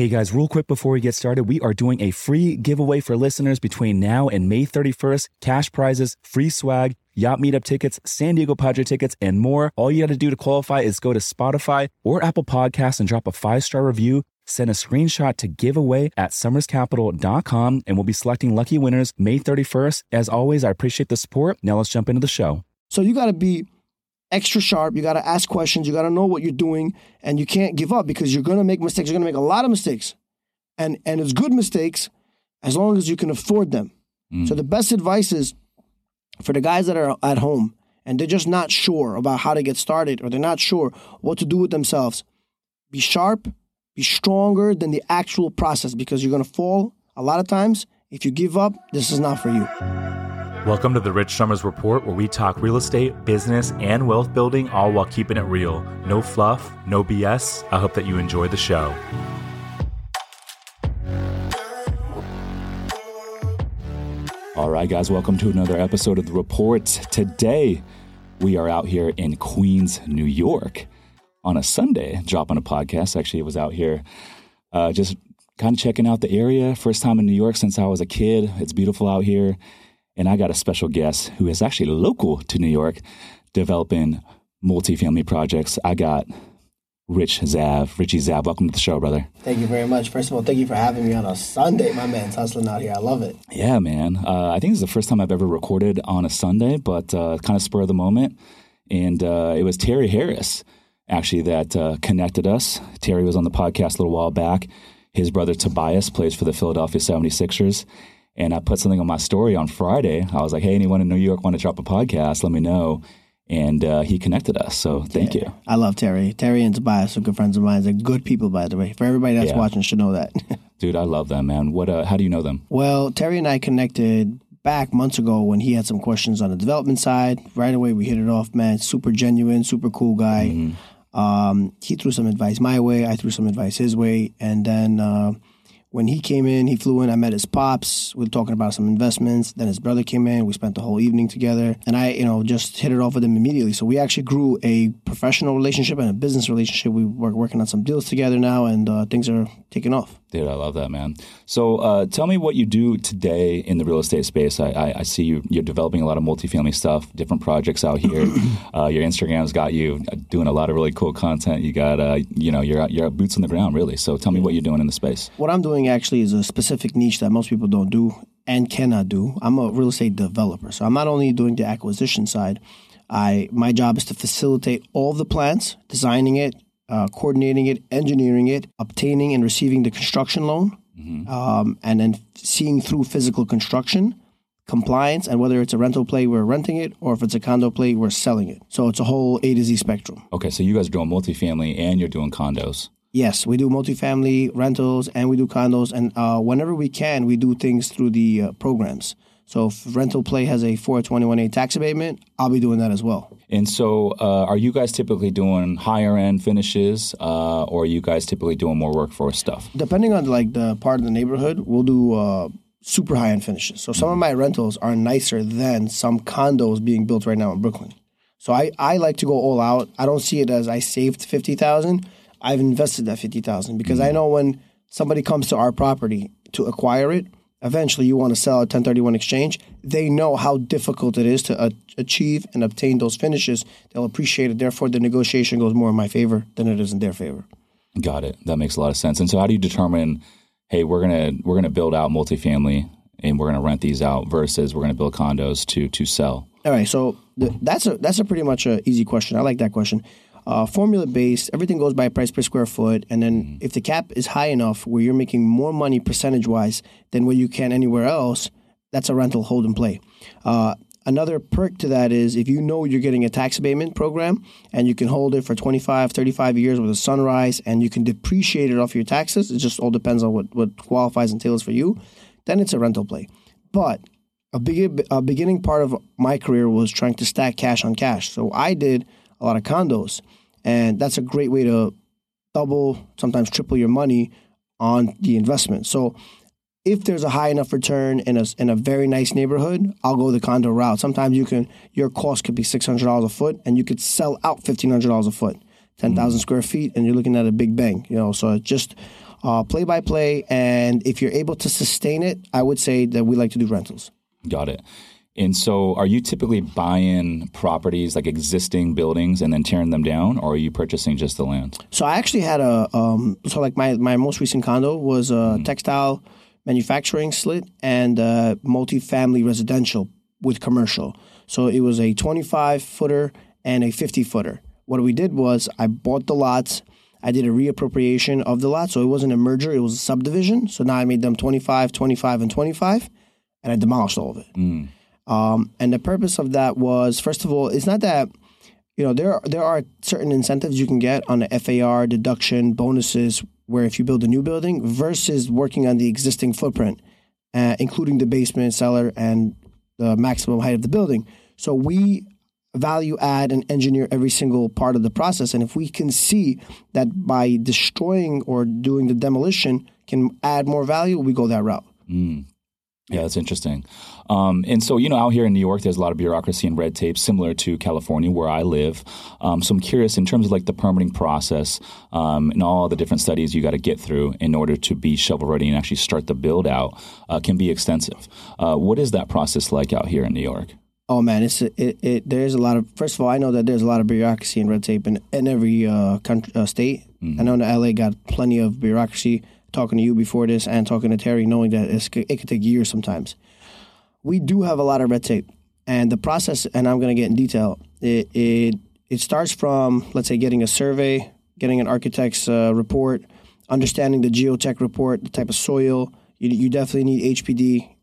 Hey guys, real quick before we get started, we are doing a free giveaway for listeners between now and May 31st. Cash prizes, free swag, yacht meetup tickets, San Diego Padre tickets, and more. All you got to do to qualify is go to Spotify or Apple Podcasts and drop a five star review. Send a screenshot to giveaway at somerscapital.com and we'll be selecting lucky winners May 31st. As always, I appreciate the support. Now let's jump into the show. So you got to be extra sharp. You got to ask questions. You got to know what you're doing, and you can't give up because you're going to make mistakes. You're going to make a lot of mistakes, and and it's good mistakes as long as you can afford them. Mm. So the best advice is for the guys that are at home and they're just not sure about how to get started or they're not sure what to do with themselves. Be sharp. Be stronger than the actual process because you're going to fall a lot of times. If you give up, this is not for you. Welcome to the Rich Somers Report, where we talk real estate, business, and wealth building, all while keeping it real. No fluff, no BS. I hope that you enjoy the show. All right, guys, welcome to another episode of The Report. Today, we are out here in Queens, New York on a Sunday, dropping a podcast. Actually, it was out here uh, just kind of checking out the area. First time in New York since I was a kid. It's beautiful out here. And I got a special guest who is actually local to New York, developing multifamily projects. I got Rich Zav, Richie Zav. Welcome to the show, brother. Thank you very much. First of all, thank you for having me on a Sunday. My man's hustling out here. I love it. Yeah, man. Uh, I think it's the first time I've ever recorded on a Sunday, but uh, kind of spur of the moment. And uh, it was Terry Harris, actually, that uh, connected us. Terry was on the podcast a little while back. His brother Tobias plays for the Philadelphia 76ers. And I put something on my story on Friday. I was like, hey, anyone in New York want to drop a podcast? Let me know. And uh, he connected us. So thank Yeah. you. I love Terry. Terry and Tobias are good friends of mine. They're good people, by the way. For everybody that's Yeah. watching, should know that. Dude, I love them, man. What? Uh, how do you know them? well, Terry and I connected back months ago when he had some questions on the development side. Right away, we hit it off, man. Super genuine, super cool guy. Mm-hmm. Um, he threw some advice my way. I threw some advice his way. And then uh, when he came in, he flew in. I met his pops. We were talking about some investments. Then his brother came in. We spent the whole evening together. And I, you know, just hit it off with him immediately. So we actually grew a professional relationship and a business relationship. We were working on some deals together now, and uh, things are taking off. Dude, I love that, man. So, uh, tell me what you do today in the real estate space. I, I, I see you, you're developing a lot of multifamily stuff, different projects out here. uh, your Instagram's got you doing a lot of really cool content. You got, uh, you know, you're, you're boots on the ground, really. So, tell me what you're doing in the space. What I'm doing actually is a specific niche that most people don't do and cannot do. I'm a real estate developer, so I'm not only doing the acquisition side. I my job is to facilitate all the plans, designing it, uh, coordinating it, engineering it, obtaining and receiving the construction loan, um, and then seeing through physical construction, compliance, and whether it's a rental play, we're renting it, or if it's a condo play, we're selling it. So it's a whole A to Z spectrum. Okay, so you guys are doing multifamily and you're doing condos. Yes, we do multifamily rentals and we do condos, and uh, whenever we can, we do things through the uh, programs. So if rental play has a 421A tax abatement, I'll be doing that as well. And so, uh, are you guys typically doing higher end finishes, uh, or are you guys typically doing more workforce stuff? Depending on like the part of the neighborhood, we'll do uh, super high end finishes. So some of my rentals are nicer than some condos being built right now in Brooklyn. So I, I like to go all out. I don't see it as I saved fifty thousand. I've invested that fifty thousand because I know when somebody comes to our property to acquire it, eventually you want to sell a 1031 exchange. They know how difficult it is to uh, achieve and obtain those finishes. They'll appreciate it. Therefore, the negotiation goes more in my favor than it is in their favor. Got it. That makes a lot of sense. And so, how do you determine? Hey, we're gonna we're gonna build out multifamily and we're gonna rent these out versus we're gonna build condos to to sell. All right, so th- that's a that's a pretty much a easy question. I like that question. Uh, formula based, everything goes by price per square foot, and then if the cap is high enough where you're making more money percentage wise than what you can anywhere else, that's a rental hold and play. Uh, another perk to that is if you know you're getting a tax abatement program and you can hold it for 25, 35 years with a sunrise and you can depreciate it off your taxes, it just all depends on what, what qualifies and tails for you, then it's a rental play. But a, big, a beginning part of my career was trying to stack cash on cash. So I did a lot of condos, and that's a great way to double, sometimes triple your money on the investment. So if there's a high enough return in a in a very nice neighborhood, I'll go the condo route. Sometimes you can your cost could be six hundred dollars a foot, and you could sell out fifteen hundred dollars a foot, ten thousand square feet, and you're looking at a big bang. You know, so just uh, play by play. And if you're able to sustain it, I would say that we like to do rentals. Got it. And so, are you typically buying properties like existing buildings and then tearing them down, or are you purchasing just the land? So I actually had a um, so like my my most recent condo was a mm. textile manufacturing slit and uh, multi-family residential with commercial. So it was a 25 footer and a 50 footer. What we did was I bought the lots. I did a reappropriation of the lot. So it wasn't a merger, it was a subdivision. So now I made them 25, 25, and 25, and I demolished all of it. Mm. Um, and the purpose of that was, first of all, it's not that you know there there are certain incentives you can get on the FAR deduction bonuses where if you build a new building versus working on the existing footprint, uh, including the basement, cellar, and the maximum height of the building. So we value add and engineer every single part of the process. And if we can see that by destroying or doing the demolition can add more value, we go that route. Mm. Yeah, that's interesting. Um, and so, you know, out here in New York, there's a lot of bureaucracy and red tape, similar to California, where I live. Um, so I'm curious, in terms of like the permitting process um, and all the different studies you got to get through in order to be shovel ready and actually start the build out, uh, can be extensive. Uh, what is that process like out here in New York? Oh man, it's it, it, There's a lot of. First of all, I know that there's a lot of bureaucracy and red tape in, in every uh, country, uh, state. Mm-hmm. I know that LA got plenty of bureaucracy talking to you before this and talking to Terry, knowing that it could take years sometimes. We do have a lot of red tape, and the process, and I'm going to get in detail. It, it it starts from let's say getting a survey, getting an architect's uh, report, understanding the geotech report, the type of soil. You, you definitely need HPD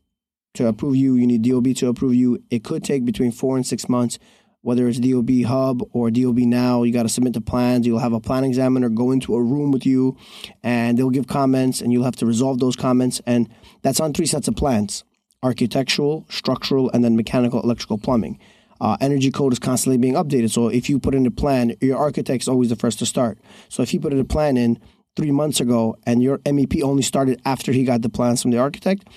to approve you. You need DOB to approve you. It could take between four and six months whether it's DOB Hub or DOB Now, you got to submit the plans. You'll have a plan examiner go into a room with you and they'll give comments and you'll have to resolve those comments. And that's on three sets of plans architectural, structural, and then mechanical, electrical, plumbing. Uh, energy code is constantly being updated. So if you put in a plan, your architect is always the first to start. So if you put in a plan in three months ago and your MEP only started after he got the plans from the architect,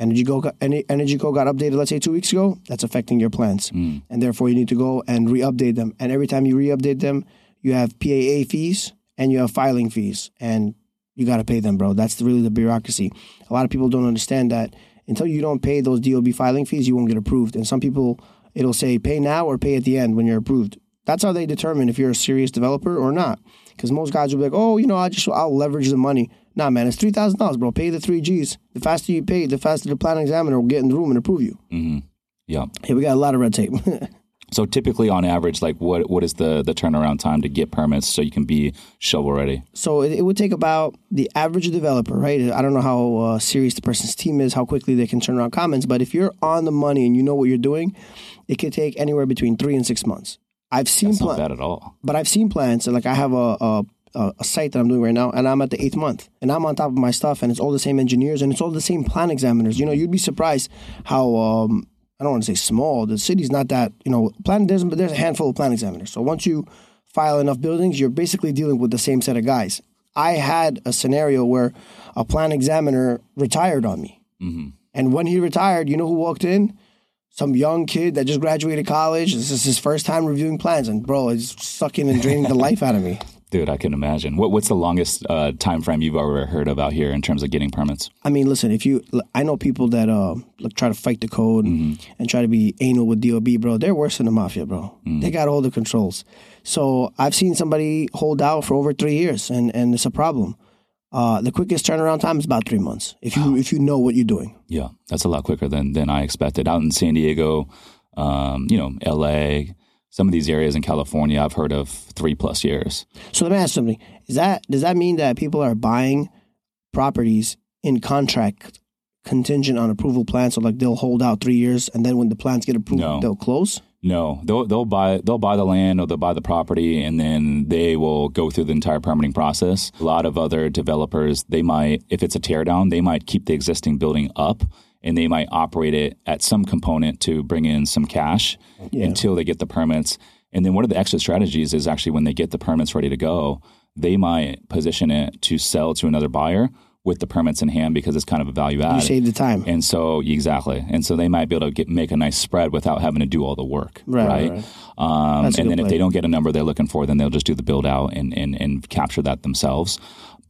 Energy Code got, Energy Code got updated, let's say two weeks ago, that's affecting your plans. Mm. And therefore, you need to go and re update them. And every time you re update them, you have PAA fees and you have filing fees. And you got to pay them, bro. That's really the bureaucracy. A lot of people don't understand that until you don't pay those DOB filing fees, you won't get approved. And some people, it'll say pay now or pay at the end when you're approved. That's how they determine if you're a serious developer or not. Because most guys will be like, oh, you know, I just I'll leverage the money. Nah, man, it's three thousand dollars, bro. Pay the three G's. The faster you pay, the faster the plan examiner will get in the room and approve you. Mm-hmm. Yeah. Hey, we got a lot of red tape. so typically, on average, like what what is the the turnaround time to get permits so you can be shovel ready? So it, it would take about the average developer, right? I don't know how uh, serious the person's team is, how quickly they can turn around comments, but if you're on the money and you know what you're doing, it could take anywhere between three and six months. I've seen That's not bad at all. But I've seen plans. Like I have a, a a, a, site that I'm doing right now, and I'm at the eighth month, and I'm on top of my stuff, and it's all the same engineers, and it's all the same plan examiners. You know, you'd be surprised how um, I don't want to say small. The city's not that you know plan. There's there's a handful of plan examiners. So once you file enough buildings, you're basically dealing with the same set of guys. I had a scenario where a plan examiner retired on me, mm-hmm. and when he retired, you know who walked in? Some young kid that just graduated college. This is his first time reviewing plans, and bro, he's sucking and draining the life out of me. Dude, I can imagine. What, what's the longest uh, time frame you've ever heard of out here in terms of getting permits? I mean, listen, if you, I know people that uh, try to fight the code mm-hmm. and, try to be anal with DOB, bro. They're worse than the mafia, bro. Mm-hmm. They got all the controls. So I've seen somebody hold out for over three years, and, and it's a problem. Uh, the quickest turnaround time is about three months if you if you know what you're doing. Yeah, that's a lot quicker than than I expected. Out in San Diego, um, you know, L.A some of these areas in California I've heard of three plus years. So let me ask something. Is that does that mean that people are buying properties in contract contingent on approval plans? So like they'll hold out three years and then when the plans get approved, no. they'll close? No, they'll they'll buy they'll buy the land or they'll buy the property and then they will go through the entire permitting process. A lot of other developers, they might if it's a teardown, they might keep the existing building up and they might operate it at some component to bring in some cash yeah. until they get the permits. And then one of the exit strategies is actually when they get the permits ready to go, they might position it to sell to another buyer with the permits in hand because it's kind of a value add. You save the time. And so exactly. And so they might be able to get, make a nice spread without having to do all the work. Right. right? right. Um, and then play. if they don't get a number they're looking for, then they'll just do the build out and, and, and capture that themselves.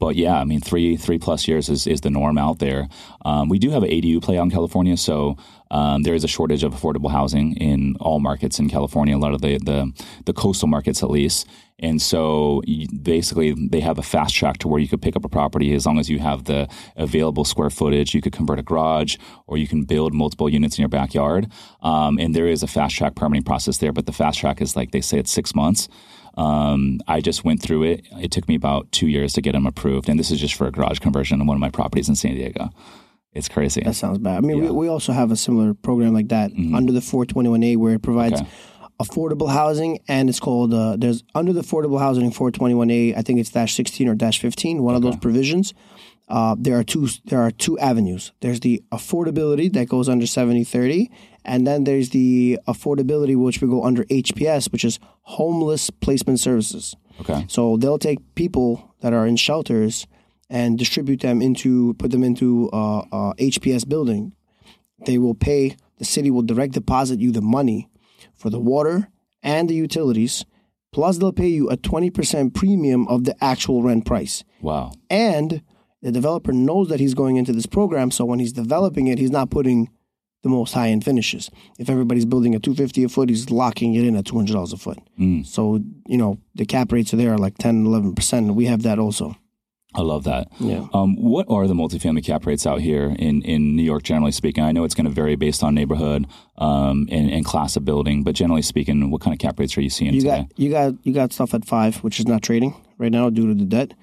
But yeah, I mean, three three plus years is, is the norm out there. Um, we do have an ADU play on California, so um, there is a shortage of affordable housing in all markets in California, a lot of the the, the coastal markets at least. And so basically, they have a fast track to where you could pick up a property as long as you have the available square footage. You could convert a garage or you can build multiple units in your backyard. Um, and there is a fast track permitting process there, but the fast track is like they say it's six months. Um, I just went through it. It took me about two years to get them approved. And this is just for a garage conversion on one of my properties in San Diego. It's crazy. That sounds bad. I mean, yeah. we, we also have a similar program like that mm-hmm. under the 421A where it provides. Okay affordable housing, and it's called uh, there's under the affordable housing 421A. I think it's dash 16 or dash 15. One okay. of those provisions. Uh, there are two there are two avenues. There's the affordability that goes under 7030, and then there's the affordability which will go under HPS, which is homeless placement services. Okay. So they'll take people that are in shelters and distribute them into put them into uh, uh, HPS building. They will pay. The city will direct deposit you the money for the water and the utilities. Plus, they'll pay you a 20% premium of the actual rent price. Wow. And the developer knows that he's going into this program. So when he's developing it, he's not putting the most high end finishes. If everybody's building a 250 a foot, he's locking it in at $200 a foot. Mm. So, you know, the cap rates are there are like 10, 11%. We have that also. I love that. Yeah. Um, what are the multifamily cap rates out here in, in New York, generally speaking? I know it's going to vary based on neighborhood um, and, and, class of building, but generally speaking, what kind of cap rates are you seeing you today? Got, you got you got stuff at five, which is not trading right now due to the debt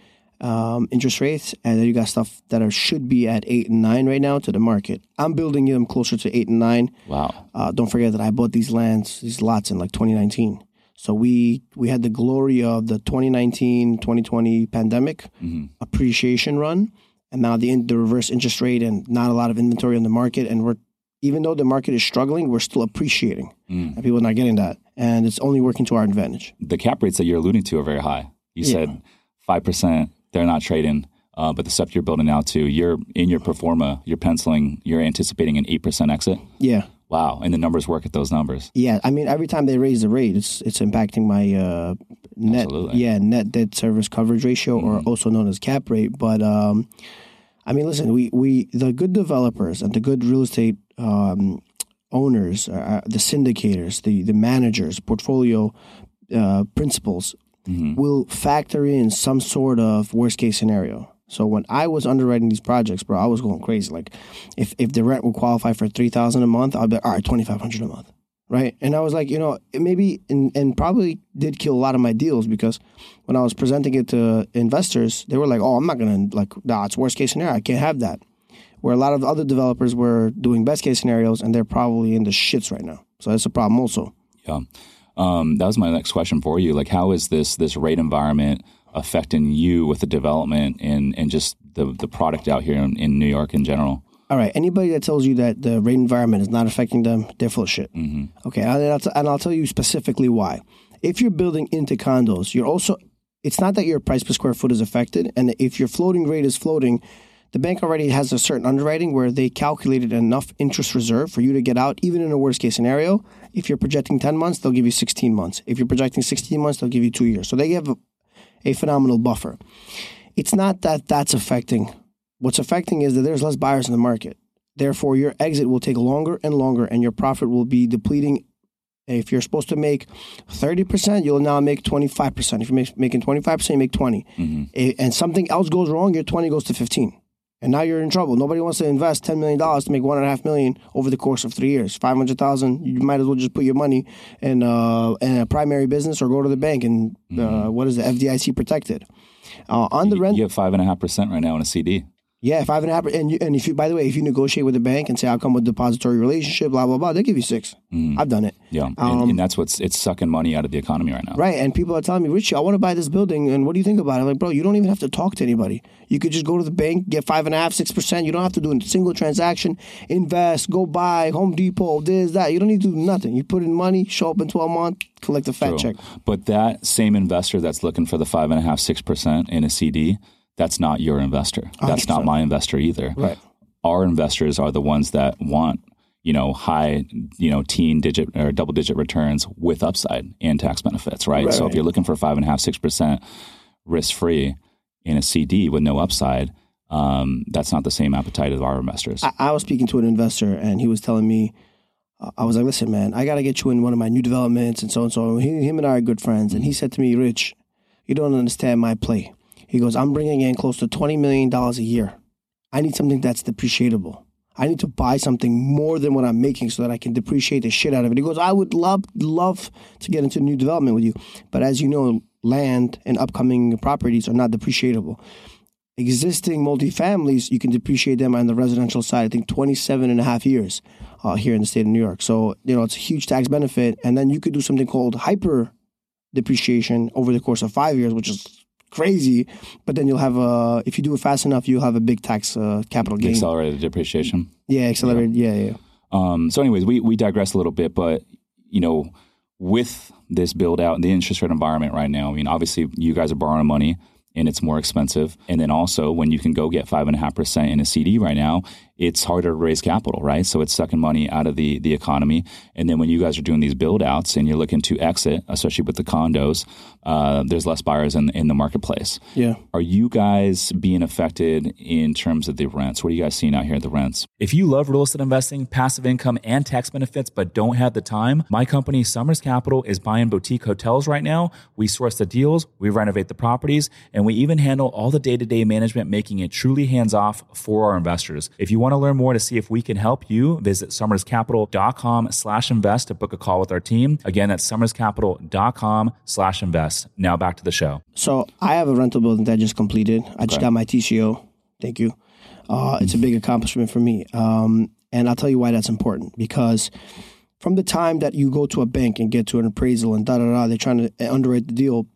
um, interest rates, and then you got stuff that are should be at eight and nine right now to the market. I'm building them closer to eight and nine. Wow! Uh, don't forget that I bought these lands, these lots in like 2019. So we we had the glory of the 2019 2020 pandemic mm-hmm. appreciation run, and now the the reverse interest rate and not a lot of inventory on the market, and we're even though the market is struggling, we're still appreciating, mm. and people are not getting that, and it's only working to our advantage. The cap rates that you're alluding to are very high. You yeah. said five percent; they're not trading. Uh, but the stuff you're building now to, you're in your pro forma, you're penciling, you're anticipating an eight percent exit. Yeah, Wow, and the numbers work at those numbers. Yeah, I mean, every time they raise the rate, it's it's impacting my uh, net Absolutely. yeah net debt service coverage ratio, mm-hmm. or also known as cap rate. But um, I mean, listen, we we the good developers and the good real estate um, owners, uh, uh the syndicators, the the managers, portfolio uh, principals mm-hmm. will factor in some sort of worst case scenario. So when I was underwriting these projects, bro, I was going crazy. Like, if if the rent would qualify for three thousand a month, I'd be like, all right, twenty five hundred a month, right? And I was like, you know, it maybe and, and probably did kill a lot of my deals because when I was presenting it to investors, they were like, oh, I'm not gonna like, nah, it's worst case scenario. I can't have that. Where a lot of other developers were doing best case scenarios, and they're probably in the shits right now. So that's a problem also. Yeah. Um, that was my next question for you. Like, how is this this rate environment? affecting you with the development and, and just the, the product out here in, in New York in general? All right. Anybody that tells you that the rate environment is not affecting them, they're full of shit. Mm-hmm. Okay. And I'll, t- and I'll tell you specifically why. If you're building into condos, you're also, it's not that your price per square foot is affected. And if your floating rate is floating, the bank already has a certain underwriting where they calculated enough interest reserve for you to get out, even in a worst case scenario. If you're projecting 10 months, they'll give you 16 months. If you're projecting 16 months, they'll give you two years. So they have a phenomenal buffer. It's not that that's affecting. What's affecting is that there's less buyers in the market. Therefore, your exit will take longer and longer, and your profit will be depleting. If you're supposed to make 30%, you'll now make 25%. If you're making 25%, you make 20. Mm-hmm. And something else goes wrong, your 20 goes to 15 and now you're in trouble. Nobody wants to invest ten million dollars to make one and a half million over the course of three years. Five hundred thousand, you might as well just put your money in, uh, in a primary business or go to the bank and uh, mm-hmm. what is the FDIC protected. Uh, on the rent, you have five and a half percent right now in a CD. Yeah, five and a half. And you, and if you, by the way, if you negotiate with the bank and say I'll come with depository relationship, blah blah blah, they give you six. Mm. I've done it. Yeah, um, and, and, that's what's it's sucking money out of the economy right now. Right, and people are telling me, Richie, I want to buy this building, and what do you think about it? I'm like, bro, you don't even have to talk to anybody. You could just go to the bank, get five and a half, six percent. You don't have to do a single transaction, invest, go buy Home Depot, this that. You don't need to do nothing. You put in money, show up in twelve months, collect a fat True. check. But that same investor that's looking for the five and a half, six percent in a CD that's not your investor. That's 100%. not my investor either. Right. Our investors are the ones that want, you know, high, you know, teen digit or double digit returns with upside and tax benefits, right? right. So if you're looking for five and a half, six percent risk free in a CD with no upside, um, that's not the same appetite of our investors. I, I was speaking to an investor, and he was telling me, I was like, "Listen, man, I got to get you in one of my new developments, and so and so." He, him and I are good friends, and he said to me, "Rich, you don't understand my play." He goes, "I'm bringing in close to twenty million dollars a year. I need something that's depreciatable. I need to buy something more than what I'm making so that I can depreciate the shit out of it." He goes, "I would love love to get into new development with you, but as you know, land and upcoming properties are not depreciatable." existing multifamilies, you can depreciate them on the residential side, I think 27 and a half years uh, here in the state of New York. So, you know, it's a huge tax benefit. And then you could do something called hyper depreciation over the course of five years, which is crazy. But then you'll have a, if you do it fast enough, you'll have a big tax uh, capital gain. Accelerated depreciation. Yeah, accelerated. Yeah, yeah. yeah. Um, so, anyways, we, we digress a little bit, but, you know, with this build out in the interest rate environment right now, I mean, obviously, you guys are borrowing money and it's more expensive. And then also, when you can go get five and a half percent in a CD right now, it's harder to raise capital, right? So it's sucking money out of the the economy. And then when you guys are doing these build outs and you're looking to exit, especially with the condos, uh, there's less buyers in in the marketplace. Yeah. Are you guys being affected in terms of the rents? What are you guys seeing out here at the rents? If you love real estate investing, passive income, and tax benefits, but don't have the time, my company Somers Capital is buying boutique hotels right now. We source the deals, we renovate the properties, and we even handle all the day to day management, making it truly hands off for our investors. If you want to learn more to see if we can help you, visit somerscapital.com slash invest to book a call with our team. Again, that's somerscapital.com slash invest. Now back to the show. So I have a rental building that I just completed. I just got my TCO. Thank you. Uh, it's a big accomplishment for me. Um, and I'll tell you why that's important. Because from the time that you go to a bank and get to an appraisal and da da da, they're trying to underwrite the deal.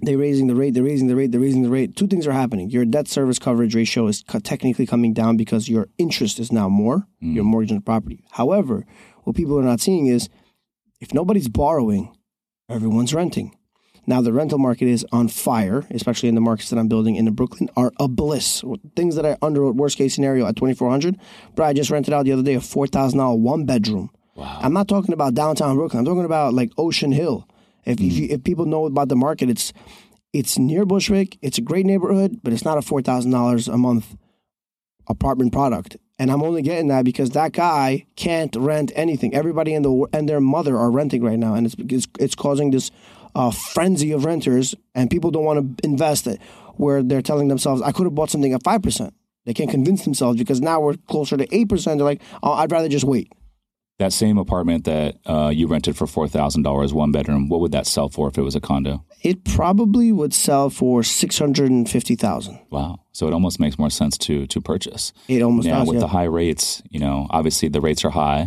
They're raising the rate, they're raising the rate, they're raising the rate. Two things are happening. Your debt service coverage ratio is co- technically coming down because your interest is now more, mm. your mortgage on the property. However, what people are not seeing is if nobody's borrowing, everyone's renting. Now the rental market is on fire, especially in the markets that I'm building in the Brooklyn are a bliss. Things that I underwrote worst case scenario at 2400, but I just rented out the other day a four thousand dollar one bedroom. Wow. I'm not talking about downtown Brooklyn. I'm talking about like Ocean Hill. If if, you, if people know about the market, it's it's near Bushwick. It's a great neighborhood, but it's not a four thousand dollars a month apartment product. And I'm only getting that because that guy can't rent anything. Everybody and the and their mother are renting right now, and it's it's, it's causing this uh, frenzy of renters, and people don't want to invest it. Where they're telling themselves, "I could have bought something at five percent." They can't convince themselves because now we're closer to eight percent. They're like, oh, "I'd rather just wait." That same apartment that uh, you rented for four thousand dollars, one bedroom, what would that sell for if it was a condo? It probably would sell for six hundred and fifty thousand. Wow. So it almost makes more sense to to purchase. It almost Now does. with yeah. the high rates, you know, obviously the rates are high,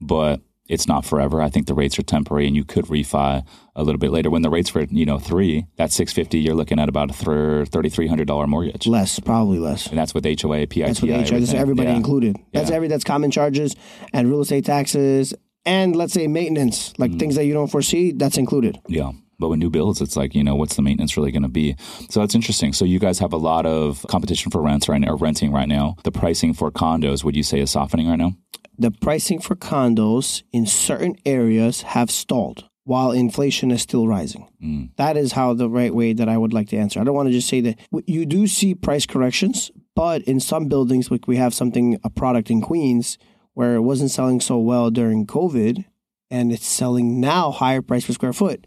but it's not forever. I think the rates are temporary, and you could refi a little bit later. When the rates were, you know, three, that's six fifty. You're looking at about a thirty three hundred dollar mortgage, less, probably less. and that's with HOA, PITI, That's the HI, that's everybody Yeah. included. That's Yeah. every that's common charges and real estate taxes and let's say maintenance, Mm. like things that you don't foresee. That's included. Yeah. But with new builds, it's like, you know, what's the maintenance really going to be? So that's interesting. So you guys have a lot of competition for rents right now, or renting right now. The pricing for condos, would you say, is softening right now? The pricing for condos in certain areas have stalled while inflation is still rising. Mm. That is how the right way that I would like to answer. I don't want to just say that you do see price corrections, but in some buildings, like we have something, a product in Queens where it wasn't selling so well during COVID and it's selling now higher price per square foot,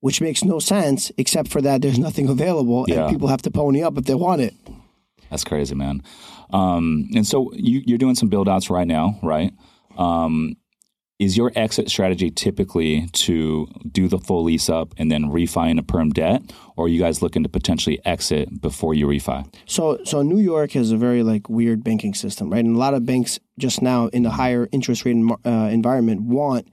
which makes no sense except for that there's nothing available Yeah. and people have to pony up if they want it. That's crazy, man. Um, and so you, you're doing some build outs right now, right? Um, is your exit strategy typically to do the full lease up and then refi into perm debt, or are you guys looking to potentially exit before you refi? So, so New York has a very like weird banking system, right? And a lot of banks just now in the higher interest rate uh, environment want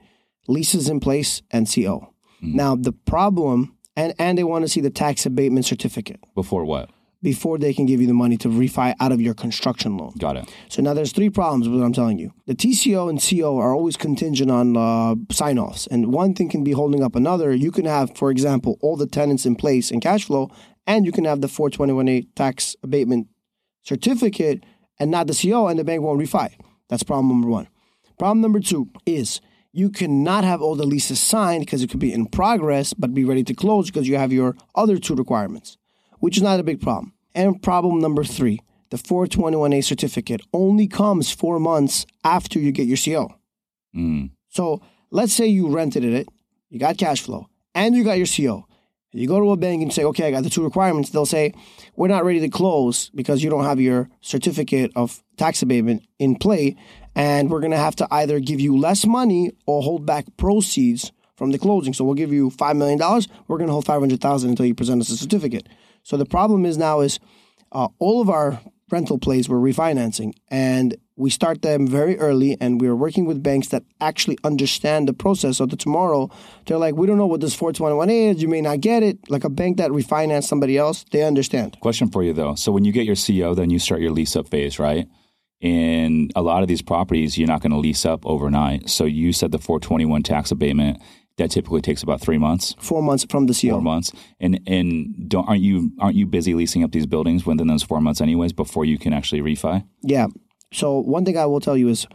leases in place and CO. Now the problem, and and they want to see the tax abatement certificate Before what? Before they can give you the money to refi out of your construction loan. Got it. So now there's three problems with what I'm telling you. The TCO and CO are always contingent on uh, sign offs, and one thing can be holding up another. You can have, for example, all the tenants in place and cash flow, and you can have the 421A tax abatement certificate and not the CO, and the bank won't refi. That's problem number one. Problem number two is you cannot have all the leases signed because it could be in progress, but be ready to close because you have your other two requirements which is not a big problem. And problem number three, the 421A certificate only comes four months after you get your CO. Mm. So let's say you rented it, you got cash flow, and you got your CO. You go to a bank and say, okay, I got the two requirements. They'll say, we're not ready to close because you don't have your certificate of tax abatement in play. And we're going to have to either give you less money or hold back proceeds from the closing. So we'll give you $5 million. We're going to hold 500000 until you present us a certificate. So the problem is now is uh, all of our rental plays we're refinancing and we start them very early and we're working with banks that actually understand the process so that tomorrow they're like we don't know what this 421 is you may not get it like a bank that refinanced somebody else they understand Question for you though. So when you get your CO, then you start your lease up phase, right? In a lot of these properties, you're not going to lease up overnight. So you said the 421 tax abatement that typically takes about three months, four months from the CO four months, and and don't aren't you aren't you busy leasing up these buildings within those four months anyways before you can actually refi? yeah so one thing i will tell you is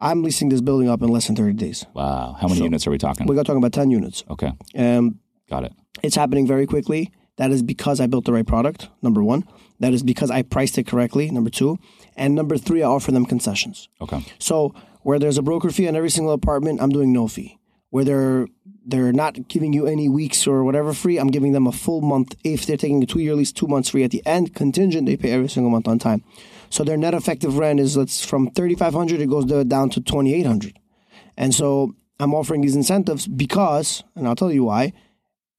i'm leasing this building up in less than 30 days Wow, how many So- units are we talking? we're talking about 10 units Okay, um, got it. It's happening very quickly. That is because I built the right product, number one. That is because I priced it correctly, number two. And number three, I offer them concessions. Okay, So where there's a broker fee on every single apartment, I'm doing no fee. Where they're they're not giving you any weeks or whatever free, I'm giving them a full month. If they're taking a two year lease, two months free at the end, contingent, they pay every single month on time. So their net effective rent is let's from thirty five hundred, it goes down to twenty eight hundred. And so I'm offering these incentives because, and I'll tell you why,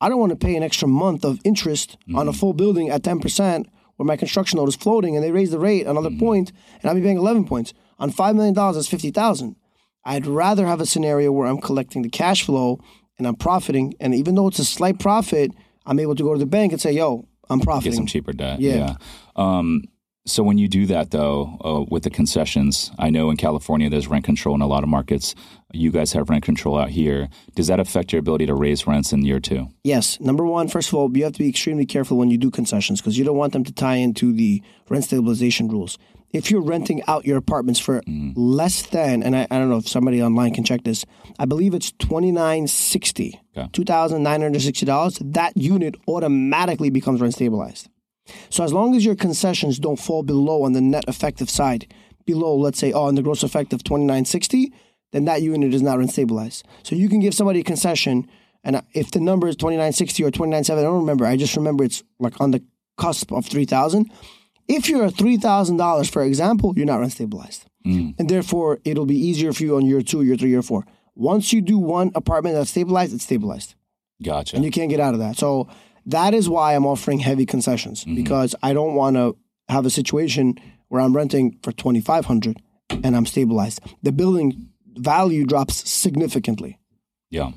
I don't want to pay an extra month of interest on a mm-hmm. full building at 10% where my construction note is floating and they raise the rate another mm-hmm. point and I'll be paying 11 points. On $5 million, that's 50000 I'd rather have a scenario where I'm collecting the cash flow and I'm profiting. And even though it's a slight profit, I'm able to go to the bank and say, yo, I'm get some cheaper debt. Yeah. Um, so when you do that though, uh, with the concessions, I know in California there's rent control in a lot of markets. You guys have rent control out here. Does that affect your ability to raise rents in year two? Yes. Number one, first of all, you have to be extremely careful when you do concessions because you don't want them to tie into the rent stabilization rules. If you're renting out your apartments for mm. less than, and I, I don't know if somebody online can check this, I believe it's twenty nine sixty, Okay. two thousand nine hundred sixty dollars. That unit automatically becomes rent stabilized. So as long as your concessions don't fall below on the net effective side, below let's say oh on the gross effective twenty nine sixty, then that unit is not rent stabilized. So you can give somebody a concession, and if the number is twenty nine sixty or twenty nine seven, I don't remember. I just remember it's like on the cusp of three thousand. If you're at three thousand dollars, for example, you're not rent stabilized, and therefore it'll be easier for you on year two, year three, year four. Once you do one apartment that's stabilized, it's stabilized Gotcha. and you can't get out of that. So that is why I'm offering heavy concessions because I don't want to have a situation where I'm renting for 2500 and I'm stabilized. The building value drops significantly. Yeah.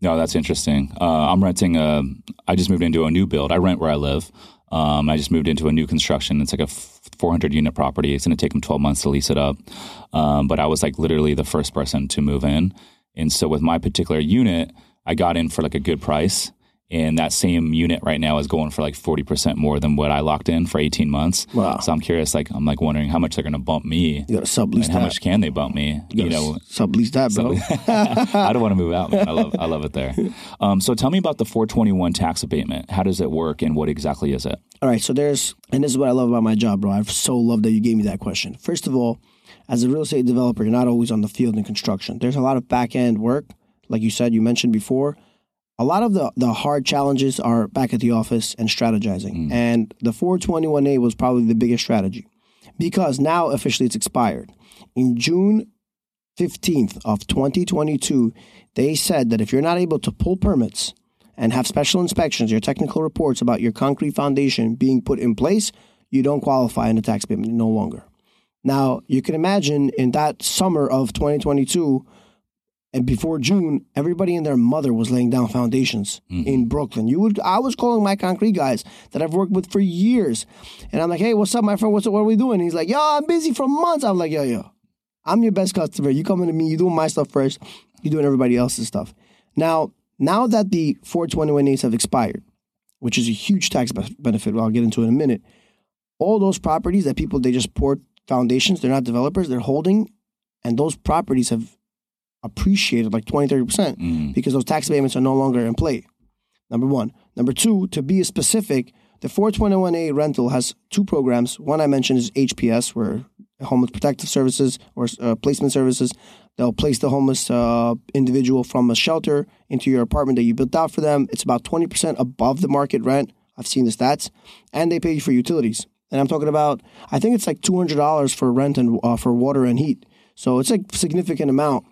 No, that's interesting. Uh, I'm renting a. I just moved into a new build. I rent where I live. Um, I just moved into a new construction. It's like a 400 unit property. It's going to take them 12 months to lease it up. Um, but I was like literally the first person to move in, and so with my particular unit, I got in for like a good price. And that same unit right now is going for like 40% more than what I locked in for 18 months. Wow. So I'm curious, like, I'm like wondering how much they're going to bump me. You got to sublease And how much can they bump me? You know, sublease that, bro. I don't want to move out. Man. I love I love it there. Um, so tell me about the 421 tax abatement. How does it work, and what exactly is it? All right, so there's, and this is what I love about my job, bro. I so love that you gave me that question. First of all, as a real estate developer, you're not always on the field in construction. There's a lot of back end work, like you said, you mentioned before. A lot of the, the hard challenges are back at the office and strategizing. Mm. And the 421A was probably the biggest strategy because now officially it's expired. In June 15th of 2022, they said that if you're not able to pull permits and have special inspections, your technical reports about your concrete foundation being put in place, you don't qualify in the tax payment no longer. Now, you can imagine in that summer of 2022 and before June, everybody and their mother was laying down foundations mm-hmm. in Brooklyn. You would I was calling my concrete guys that I've worked with for years. And I'm like, "Hey, what's up, my friend? What's up? What are we doing?" He's like, "Yo, I'm busy for months." I'm like, "Yo, yo. I'm your best customer. You coming to me, you doing my stuff first, you doing everybody else's stuff. Now, now that the 421As have expired, which is a huge tax be- benefit, I'll get into in a minute, all those properties that people, they just poured foundations, they're not developers, they're holding, and those properties have appreciated like 20, 30% because those tax payments are no longer in play. Number one. Number two, to be specific, The 421A rental has two programs. One I mentioned is HPS, where homeless protective services or uh, placement services. They'll place the homeless uh, individual from a shelter into your apartment that you built out for them. It's about 20% above the market rent. I've seen the stats. And they pay you for utilities. And I'm talking about, I think it's like $200 for rent and uh, for water and heat. So it's a significant amount.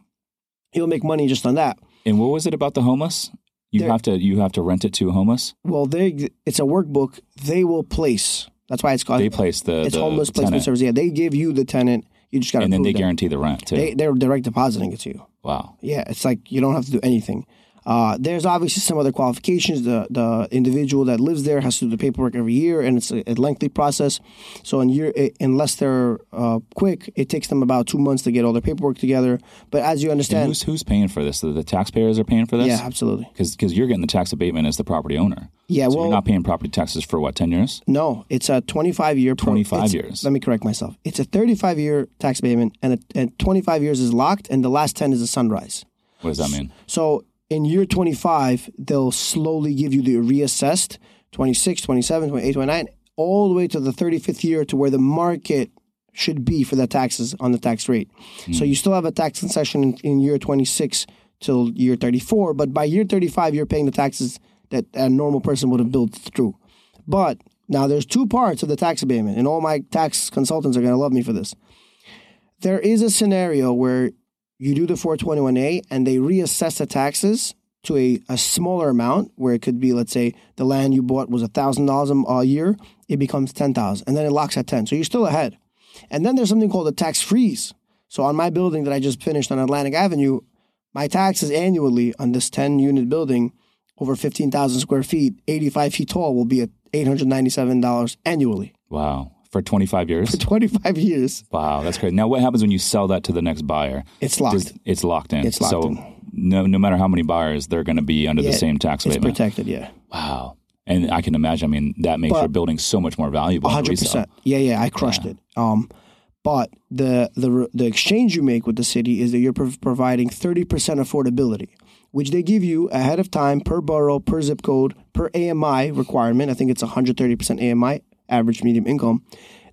You'll make money just on that. And what was it about the homeless? You They're- have to you have to rent it to homeless. Well, they it's a workbook they will place. That's why it's called. They place the it's the homeless placement tenant, service. Yeah, they give you the tenant. You just got to and then they them. guarantee the rent too. They, they're direct depositing it to you. wow. Yeah, it's like you don't have to do anything. Uh, there's obviously some other qualifications. The the individual that lives there has to do the paperwork every year, and it's a, a lengthy process. So in year, i- unless they're uh, quick, it takes them about two months to get all their paperwork together. But as you understand, who's who's paying for this? The, the taxpayers are paying for this. yeah, absolutely. Because you're getting the tax abatement as the property owner. Yeah, So well, you're not paying property taxes for what ten years? No, it's a 25 year. pro- 25 years. Let me correct myself. It's a 35 year tax payment, and, a, and 25 years is locked, and the last 10 is a sunrise. What does that mean? So in year 25, they'll slowly give you the reassessed 26, 27, 28, 29, all the way to the 35th year to where the market should be for the taxes on the tax rate. So hmm. you still have a tax concession in, in year 26 till year 34, but by year 35, you're paying the taxes that a normal person would have built through. But now there's two parts of the tax abatement, and all my tax consultants are going to love me for this. There is a scenario where you do the 421A and they reassess the taxes to a, a smaller amount where it could be, let's say, the land you bought was $1,000 a year, it becomes 10000 and then it locks at 10 So you're still ahead. And then there's something called a tax freeze. So on my building that I just finished on Atlantic Avenue, my taxes annually on this 10 unit building over 15,000 square feet, 85 feet tall, will be at $897 annually Wow. For 25 years? for 25 years. Wow, that's great. Now, what happens when you sell that to the next buyer? It's locked. Does- it's locked in. It's locked so in. no, no matter how many buyers, they're going to be under the same tax rate. It's abatement. protected, yeah. Wow. And I can imagine. I mean, that makes But- your building so much more valuable. in hundred resale. percent. Yeah, yeah, I crushed it. Um, but the the the exchange you make with the city is that you're prov- providing thirty percent affordability, which they give you ahead of time per borough, per zip code, per AMI requirement. I think it's one hundred thirty percent AMI, average medium income.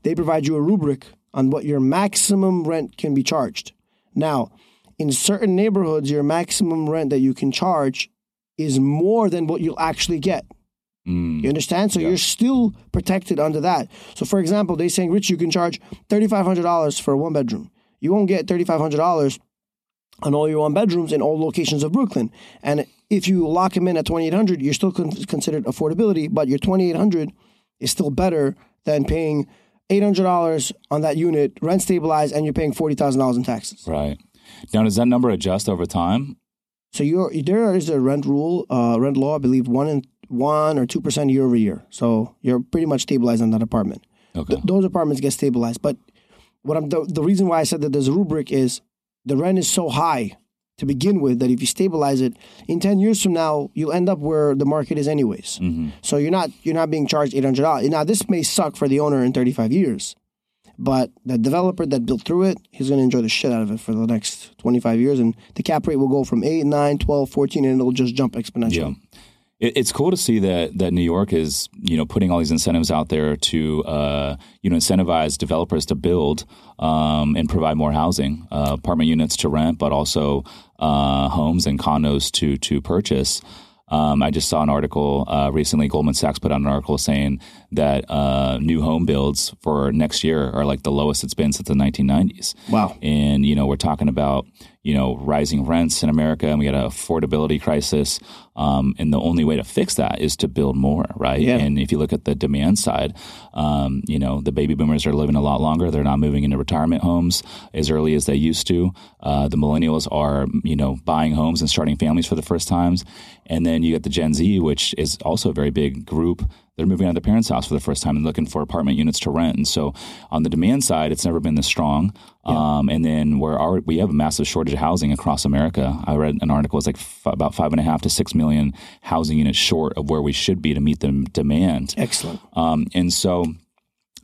They provide you a rubric on what your maximum rent can be charged. Now, in certain neighborhoods, your maximum rent that you can charge is more than what you'll actually get. Mm. You understand? So you're still protected under that. So, for example, they're saying, Rich, you can charge $3,500 for a one bedroom. You won't get $3,500 on all your one bedrooms in all locations of Brooklyn. And if you lock them in at 2800 you're still con- considered affordability, but your 2800 is still better than paying $800 on that unit, rent stabilized, and you're paying $40,000 in taxes. Right. Now, does that number adjust over time? So you're, there is a rent rule, uh, rent law, I believe one and one or two percent year over year. So you're pretty much stabilized on that apartment. Okay. Th- those apartments get stabilized. But what I'm the, the reason why I said that there's a rubric is the rent is so high to begin with that if you stabilize it in 10 years from now you'll end up where the market is anyways Mm-hmm. so you're not you're not being charged $800 now this may suck for the owner in 35 years but the developer that built through it he's going to enjoy the shit out of it for the next 25 years and the cap rate will go from 8 9 12 14 and it'll just jump exponentially Yeah. It, it's cool to see that that New York is you know putting all these incentives out there to uh, you know incentivize developers to build um, and provide more housing, uh, apartment units to rent, but also uh, homes and condos to to purchase. Um, I just saw an article uh, recently. Goldman Sachs put out an article saying that uh, new home builds for next year are like the lowest it's been since the 1990s. Wow. And you know, we're talking about you know rising rents in America, and we got an affordability crisis. Um, and the only way to fix that is to build more, right? Yeah. And if you look at the demand side, um, you know, the baby boomers are living a lot longer. They're not moving into retirement homes as early as they used to. Uh, the millennials are, you know, buying homes and starting families for the first times. And then you get the Gen Z, which is also a very big group. They're moving out of their parents' house for the first time and looking for apartment units to rent. And so, on the demand side, it's never been this strong. Um, and then we're already, we have a massive shortage of housing across America. I read an article; it's like f- about five and a half to six million housing units short of where we should be to meet the demand. excellent Um, and so,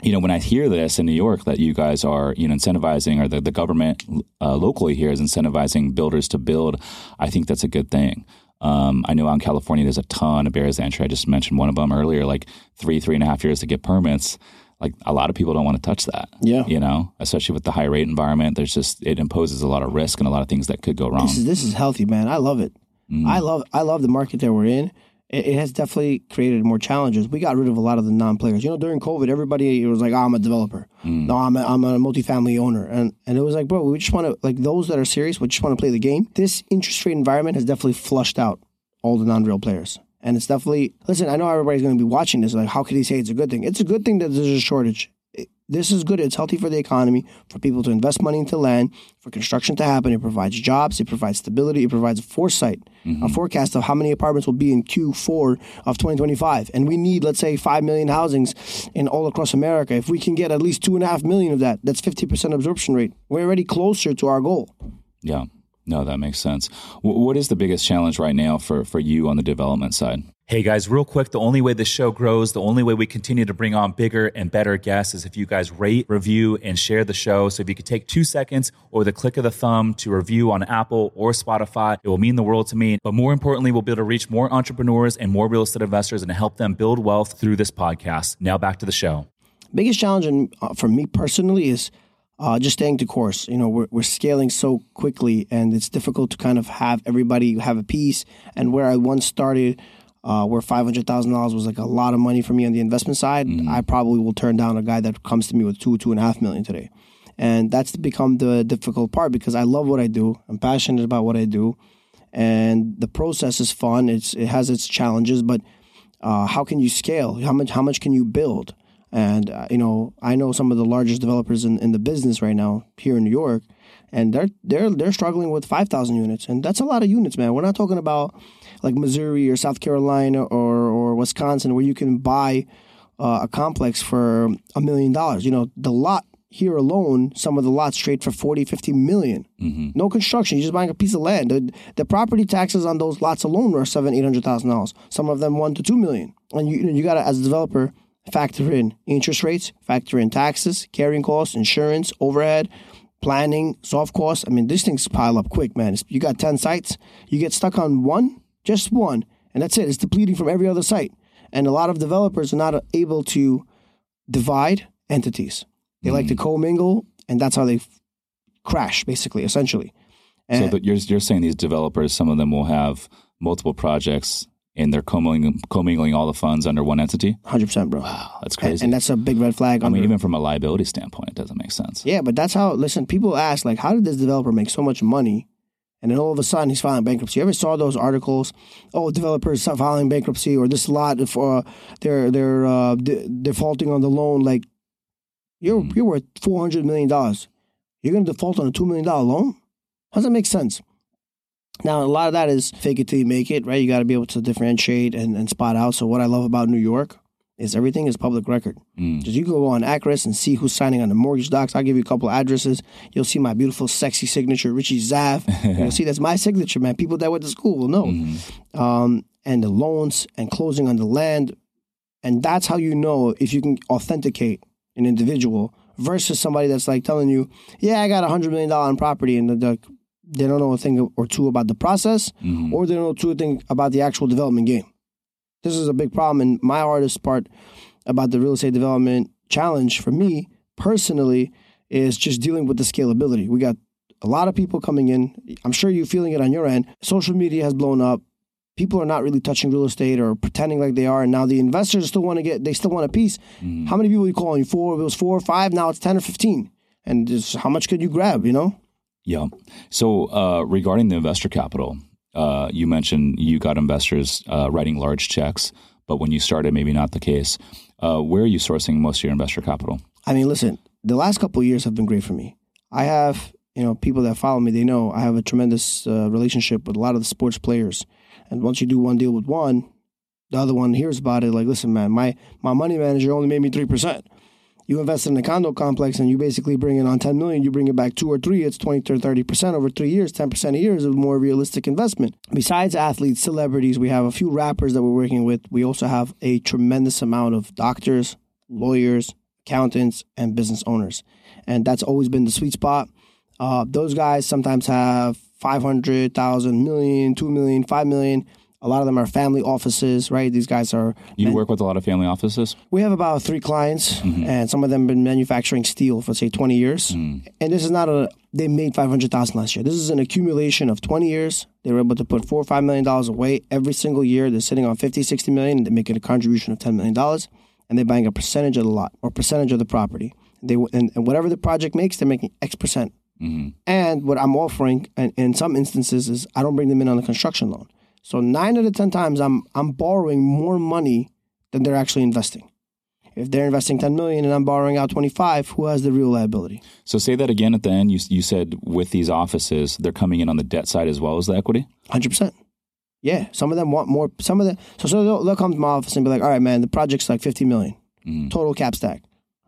you know, when I hear this in New York that you guys are, you know, incentivizing or the, the government uh, locally here is incentivizing builders to build, I think that's a good thing. Um, I know out in California, there's a ton of barriers to entry. I just mentioned one of them earlier, like three, three and a half years to get permits. Like a lot of people don't want to touch that. Yeah. You know, especially with the high rate environment, there's just, it imposes a lot of risk and a lot of things that could go wrong. This is this is healthy, man. I love it. I love I love the market that we're in. It, it has definitely created more challenges. We got rid of a lot of the non-players. You know, during COVID, everybody was like, oh, "I'm a developer. Mm. No, I'm a, I'm a multifamily owner," and and it was like, bro, we just want to like those that are serious. We just want to play the game. This interest rate environment has definitely flushed out all the non-real players. And it's definitely listen. I know everybody's going to be watching this. Like, how can he say it's a good thing? It's a good thing that there's a shortage. This is good. It's healthy for the economy, for people to invest money into land, for construction to happen. It provides jobs. It provides stability. It provides foresight, a mm-hmm. forecast of how many apartments will be in Q4 of 2025. And we need, let's say, five million housings in all across America. If we can get at least two and a half million of that, that's 50% absorption rate. We're already closer to our goal. Yeah. No, that makes sense. W- what is the biggest challenge right now for, for you on the development side? Hey guys, real quick, the only way this show grows, the only way we continue to bring on bigger and better guests is if you guys rate, review, and share the show. So if you could take two seconds or the click of the thumb to review on Apple or Spotify, it will mean the world to me. But more importantly, we'll be able to reach more entrepreneurs and more real estate investors and help them build wealth through this podcast. Now back to the show. biggest challenge in, uh, for me personally is uh, just staying to course. You know, we're, we're scaling so quickly, and it's difficult to kind of have everybody have a piece. And where I once started, uh, where five hundred thousand dollars was like a lot of money for me on the investment side, I probably will turn down a guy that comes to me with two, two and a half million today. And that's become the difficult part because I love what I do. I'm passionate about what I do, and the process is fun. It's it has its challenges, but uh, how can you scale? How much how much can you build? And uh, you know, I know some of the largest developers in, in the business right now here in New York, and they're they're they're struggling with five thousand units, and that's a lot of units, man. We're not talking about like Missouri or South Carolina or or Wisconsin where you can buy uh, a complex for a million dollars. You know, the lot here alone, some of the lots trade for 40, 50 million. No construction. You're just buying a piece of land. The, the property taxes on those lots alone are seven, eight hundred thousand dollars. Some of them one to two million. And you you got to, as a developer, factor in interest rates, factor in taxes, carrying costs, insurance, overhead, planning, soft costs. I mean, these things pile up quick, man. You got ten sites, you get stuck on one, just one, and that's it. It's depleting from every other site. And a lot of developers are not able to divide entities. They like to hmm. commingle, and that's how they f- crash, basically, essentially. So And that you're, you're saying these developers, some of them will have multiple projects and they're commingling, commingling all the funds under one entity? 100%, bro. Wow, that's crazy. and that's a big red flag. I mean, even from a liability standpoint, it doesn't make sense. Yeah, but that's how. Listen, people ask like, how did this developer make so much money, and then all of a sudden he's filing bankruptcy? You ever saw those articles? Oh, developers filing bankruptcy, or this lot for uh, they're they're uh, de- defaulting on the loan. Like, you're you're worth four hundred million dollars. You're going to default on a two million dollar loan? How does that make sense? Now, a lot of that is fake it till you make it, right? You got to be able to differentiate and, and spot out. So, what I love about New York is everything is public record. Mm. Just you can go on ACRIS and see who's signing on the mortgage docs. I'll give you a couple of addresses. You'll see my beautiful, sexy signature, Richie Zav. You'll see that's my signature, man. People that went to school will know. Mm-hmm. Um, and the loans and closing on the land. And that's how you know if you can authenticate an individual versus somebody that's like telling you, yeah, I got a $100 million in property and the, the, they don't know a thing or two about the process Mhm. or they don't know two thing about the actual development game. This is a big problem. And my hardest part about the real estate development challenge for me personally is just dealing with the scalability. We got a lot of people coming in. I'm sure you're feeling it on your end. Social media has blown up. People are not really touching real estate or pretending like they are. And now the investors still want to get, they still want a piece. How many people are you calling? Four, it was four or five. Now it's 10 or 15. And just how much could you grab, you know? Yeah. So uh, regarding the investor capital, uh, you mentioned you got investors uh, writing large checks, but when you started, maybe not the case. Uh, where are you sourcing most of your investor capital? I mean, listen, the last couple years have been great for me. I have, you know, people that follow me, they know I have a tremendous uh, relationship with a lot of the sports players. And once you do one deal with one, the other one hears about it. Like, listen, man, my my money manager only made me three percent. You invest in a condo complex and you basically bring it on ten million. You bring it back two or three. It's twenty to thirty percent over three years. Ten percent a year is a more realistic investment. Besides athletes, celebrities, we have a few rappers that we're working with. We also have a tremendous amount of doctors, lawyers, accountants, and business owners, and that's always been the sweet spot. Uh, those guys sometimes have 500,000, million, 2 million, 5 million. A lot of them are family offices, right? These guys are. You work with a lot of family offices? We have about three clients, mm-hmm. and some of them have been manufacturing steel for, say, 20 years. Mm. And this is not a, they made 500,000 last year. This is an accumulation of 20 years. They were able to put four or $5 million away every single year. They're sitting on 50, 60 million, and they're making a contribution of $10 million, and they're buying a percentage of the lot or percentage of the property. They and, and whatever the project makes, they're making X percent. Mm-hmm. And what I'm offering, and in some instances, is I don't bring them in on a construction loan. So nine out of ten times, I'm I'm borrowing more money than they're actually investing. If they're investing ten million and I'm borrowing out twenty five, who has the real liability? So say that again at the end. You, you said with these offices, they're coming in on the debt side as well as the equity? Hundred percent. Yeah, some of them want more. Some of them, so so they'll, they'll come to my office and be like, "All right, man, the project's like fifty million mm. total cap stack.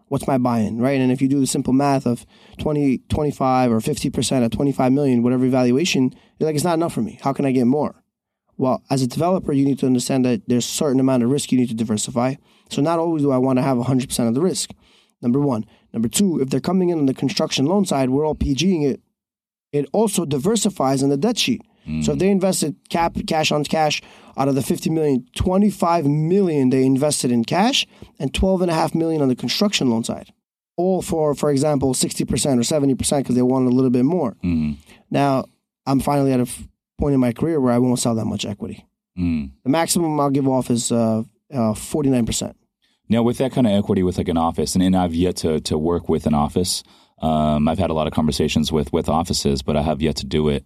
What's my buy-in, right?" And if you do the simple math of 20, 25 or fifty percent at twenty five million, whatever valuation, you're like, "It's not enough for me. How can I get more?" Well, as a developer, you need to understand that there's a certain amount of risk you need to diversify. So not always do I want to have 100% of the risk. Number one. Number two, if they're coming in on the construction loan side, we're all PGing it. It also diversifies on the debt sheet. So if mm. they invested cap cash on cash out of the 50 million, 25 million they invested in cash and 12 and a half million on the construction loan side. All for, for example, 60% or 70% because they wanted a little bit more. Mm-hmm. Now, I'm finally at a f- point in my career where I won't sell that much equity. Mm. The maximum I'll give off is uh, uh, 49%. Now, with that kind of equity with like an office, and, and I've yet to, to work with an office. Um, I've had a lot of conversations with, with offices, but I have yet to do it.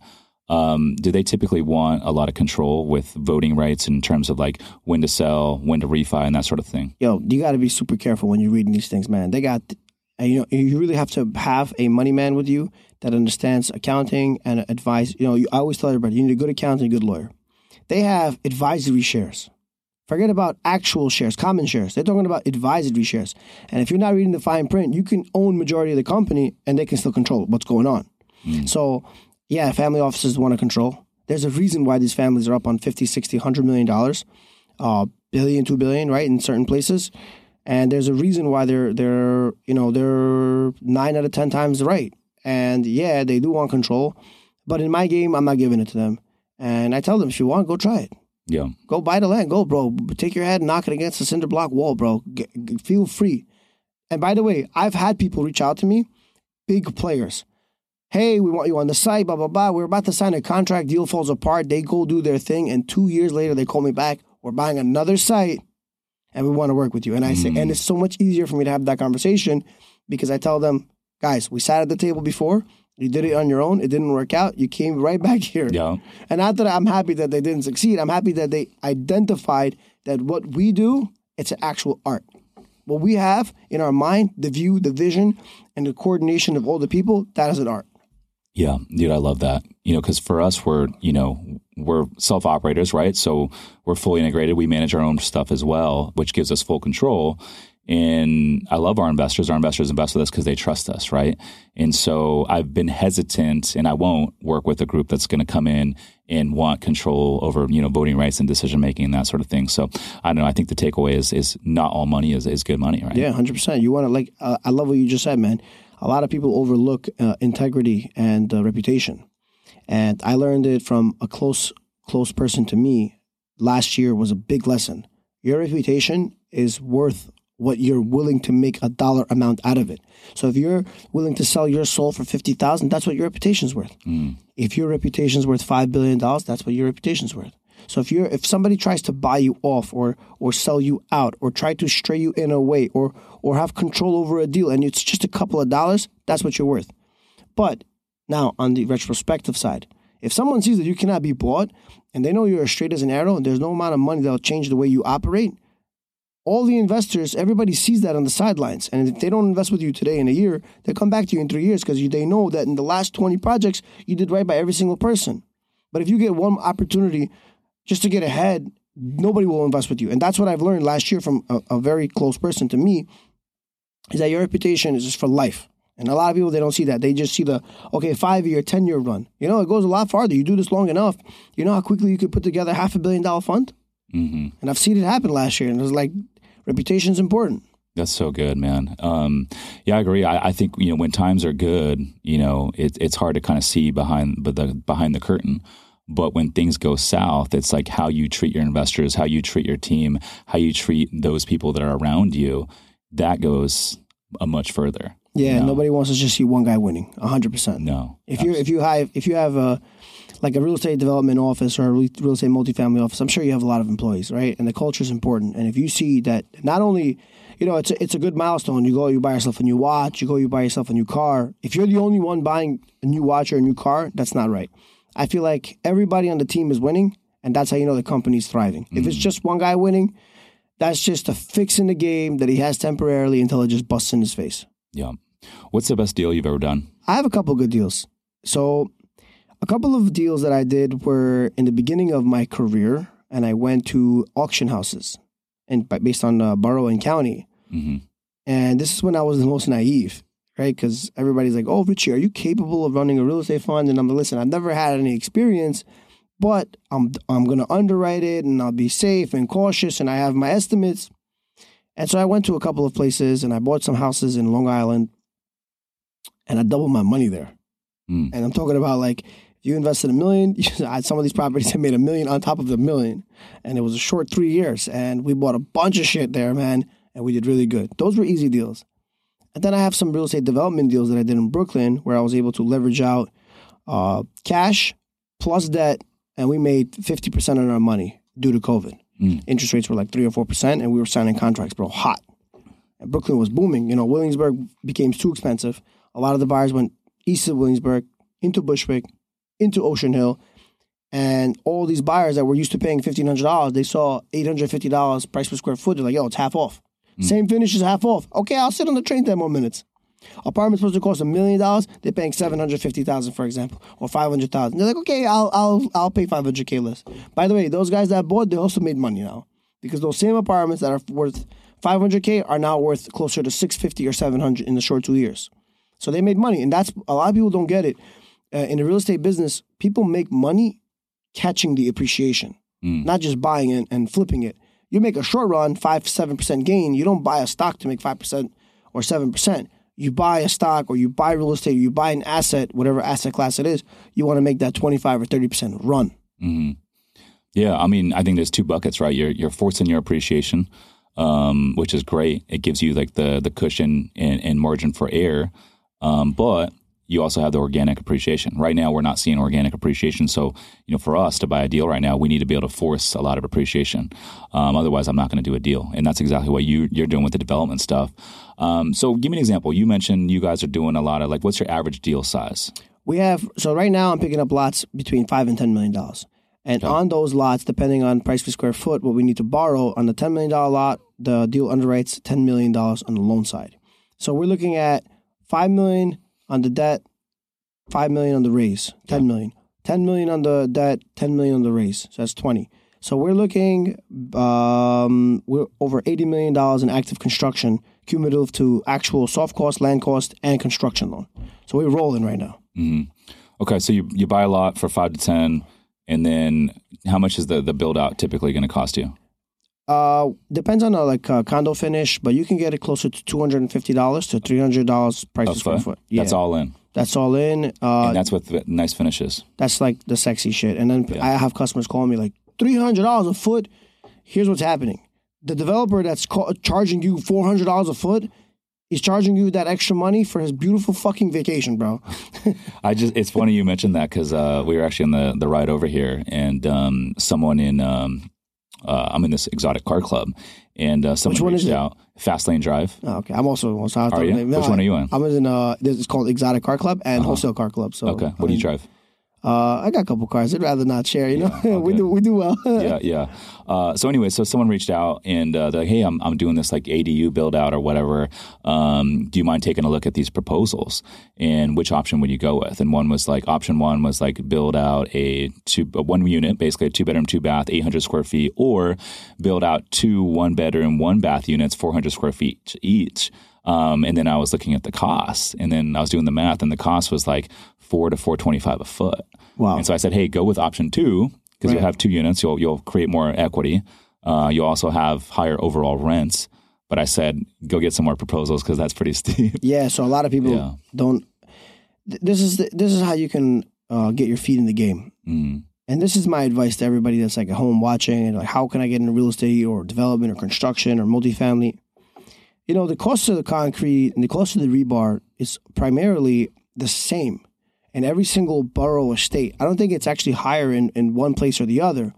Um, do they typically want a lot of control with voting rights in terms of like when to sell, when to refi, and that sort of thing? yo, you got to be super careful when you're reading these things, man. They got, you know, you really have to have a money man with you that understands accounting and advice. You know, you, I always tell everybody you need a good accountant, a good lawyer. They have advisory shares. Forget about actual shares, common shares. They're talking about advisory shares. And if you're not reading the fine print, you can own majority of the company and they can still control what's going on. So, yeah, family offices want to control. There's a reason why these families are up on 50, 60, 100 million dollars, uh, billion, 2 billion, right, in certain places. And there's a reason why they're they're you know they're nine out of ten times right. And yeah, they do want control, but in my game, I'm not giving it to them. And I tell them, if you want, go try it. Yeah. Go buy the land. Go, bro. Take your head, knock it against the cinder block wall, bro. Feel free. And by the way, I've had people reach out to me, big players. Hey, we want you on the site, blah, blah, blah. We're about to sign a contract. Deal falls apart. They go do their thing. And two years later, they call me back. We're buying another site and we want to work with you. And I say, mm. and it's so much easier for me to have that conversation because I tell them, guys, we sat at the table before. You did it on your own. It didn't work out. You came right back here. Yeah. And not that I'm happy that they didn't succeed. I'm happy that they identified that what we do, it's an actual art. What we have in our mind, the view, the vision, and the coordination of all the people, that is an art. Yeah, dude, I love that. You know, because for us, we're you know we're self operators, right? So we're fully integrated. We manage our own stuff as well, which gives us full control. And I love our investors. Our investors invest with us because they trust us, right? And so I've been hesitant, and I won't work with a group that's going to come in and want control over you know voting rights and decision making and that sort of thing. So I don't know. I think the takeaway is is not all money is is good money, right? Yeah, hundred percent. You want to like. Uh, I love what you just said, man. A lot of people overlook uh, integrity and uh, reputation, and I learned it from a close close person to me. Last year was a big lesson. Your reputation is worth what you're willing to make a dollar amount out of it. So if you're willing to sell your soul for fifty thousand, that's what your reputation's worth. Mm. If your reputation's worth five billion dollars, that's what your reputation's worth. So if you're if somebody tries to buy you off or or sell you out or try to stray you in a way or or have control over a deal and it's just a couple of dollars, that's what you're worth. But now on the retrospective side, if someone sees that you cannot be bought and they know you're as straight as an arrow and there's no amount of money that'll change the way you operate, all the investors, everybody sees that on the sidelines. And if they don't invest with you today in a year, they come back to you in three years because they know that in the last 20 projects, you did right by every single person. But if you get one opportunity just to get ahead, nobody will invest with you. And that's what I've learned last year from a, a very close person to me is that your reputation is just for life. And a lot of people, they don't see that. They just see the, okay, five year, 10 year run. You know, it goes a lot farther. You do this long enough, you know how quickly you could put together half a billion dollar fund? hmm And I've seen it happen last year. And it was like, reputation's important. That's so good, man. Um, yeah, I agree. I, I, think you know when times are good, you know, it, it's hard to kind of see behind but the behind the curtain. But when things go south, it's like how you treat your investors, how you treat your team, how you treat those people that are around you. That goes a much further. Yeah, nobody wants to just see one guy winning. hundred percent. No. If you if you have if you have a like a real estate development office or a real estate multifamily office, I'm sure you have a lot of employees, right? And the culture is important. And if you see that not only you know, it's a, it's a good milestone. You go, you buy yourself a new watch. You go, you buy yourself a new car. If you're the only one buying a new watch or a new car, that's not right. I feel like everybody on the team is winning, and that's how you know the company's thriving. Mm. If it's mm. just one guy winning, that's just a fix in the game that he has temporarily until it just busts in his face. Yeah. What's the best deal you've ever done? I have a couple good deals. So, a couple of deals that I did were in the beginning of my career, and I went to auction houses, and based on uh, borough and county. Mm-hmm. And this is when I was the most naive, right? Because everybody's like, "Oh, Richie, are you capable of running a real estate fund?" And I'm like, "Listen, I've never had any experience, but I'm I'm going to underwrite it, and I'll be safe and cautious, and I have my estimates." And so I went to a couple of places, and I bought some houses in Long Island, and I doubled my money there. Mm. And I'm talking about like you invested a million. Some of these properties have made a million on top of the million, and it was a short three years. And we bought a bunch of shit there, man and we did really good. Those were easy deals. And then I have some real estate development deals that I did in Brooklyn where I was able to leverage out uh, cash plus debt, and we made 50% on our money due to COVID. Mm. Interest rates were like 3 or 4%, and we were signing contracts, bro, hot. And Brooklyn was booming. You know, Williamsburg became too expensive. A lot of the buyers went east of Williamsburg, into Bushwick, into Ocean Hill. And all these buyers that were used to paying $1,500, they saw $850 price per square foot. They're like, yo, it's half off. Mm. Same finish is half off. Okay, I'll sit on the train 10 more minutes. Apartment's supposed to cost a million dollars. They're paying seven hundred fifty thousand, for example, or five hundred thousand. They're like, okay, I'll I'll I'll pay five hundred k less. By the way, those guys that bought, they also made money now because those same apartments that are worth five hundred k are now worth closer to six fifty or seven hundred in the short two years. So they made money, and that's a lot of people don't get it. Uh, in the real estate business, people make money catching the appreciation, mm. not just buying it and flipping it you make a short run, five, seven percent gain. You don't buy a stock to make five percent or seven percent. You buy a stock or you buy real estate, or you buy an asset, whatever asset class it is. You want to make that twenty five or thirty percent run. Mm-hmm. Yeah, I mean, I think there's two buckets, right? You're you're forcing your appreciation, um, which is great. It gives you like the the cushion and, and margin for error, um, but you also have the organic appreciation. Right now, we're not seeing organic appreciation. So, you know, for us to buy a deal right now, we need to be able to force a lot of appreciation. Um, otherwise, I'm not going to do a deal. And that's exactly what you, you're doing with the development stuff. Um, so, give me an example. You mentioned you guys are doing a lot of like, what's your average deal size? We have, so right now, I'm picking up lots between five and $10 million. And okay. on those lots, depending on price per square foot, what we need to borrow on the $10 million lot, the deal underwrites $10 million on the loan side. So, we're looking at $5 million on the debt, five million on the raise, ten yeah. million, ten million on the debt, ten million on the raise. So that's twenty. So we're looking, um, we're over eighty million dollars in active construction, cumulative to actual soft cost, land cost, and construction loan. So we're rolling right now. Mm-hmm. Okay, so you you buy a lot for five to ten, and then how much is the the build out typically going to cost you? Uh, depends on the like uh, condo finish, but you can get it closer to two hundred and fifty dollars to three hundred dollars price per square foot. Yeah. That's all in. That's all in. Uh, and that's with nice finishes. That's like the sexy shit. And then yeah. I have customers calling me like three hundred dollars a foot. Here's what's happening: the developer that's ca- charging you four hundred dollars a foot He's charging you that extra money for his beautiful fucking vacation, bro. I just, it's funny you mentioned that because uh, we were actually on the, the ride over here and um, someone in, um, uh, I'm in this exotic car club, and uh, someone Which reached out. Fast Lane Drive. Oh, okay, I'm also. also are you? No, Which one are you in? I'm in. Uh, this is called Exotic Car Club and uh-huh. Wholesale Car Club. So okay, what I do you drive? Uh, I got a couple cars. I'd rather not share. You know, yeah, okay. we do we do well. yeah, yeah. Uh, so anyway, so someone reached out and uh, they're like, "Hey, I'm I'm doing this like ADU build out or whatever. Um, do you mind taking a look at these proposals? And which option would you go with?" And one was like option one was like build out a two a one unit, basically a two bedroom, two bath, 800 square feet, or build out two one bedroom, one bath units, 400 square feet each. Um, and then I was looking at the costs, and then I was doing the math, and the cost was like four to four twenty five a foot. Wow! And so I said, hey, go with option two because right. you'll have two units. You'll you'll create more equity. Uh, you'll also have higher overall rents. but I said go get some more proposals because that's pretty steep. Yeah, so a lot of people Yeah. don't. th- This is the, this is how you can uh, get your feet in the game, Mm. and this is my advice to everybody that's like at home watching and like, how can I get into real estate or development or construction or multifamily? You know, the cost of the concrete and the cost of the rebar is primarily the same in every single borough or state. I don't think it's actually higher in, in one place or the other.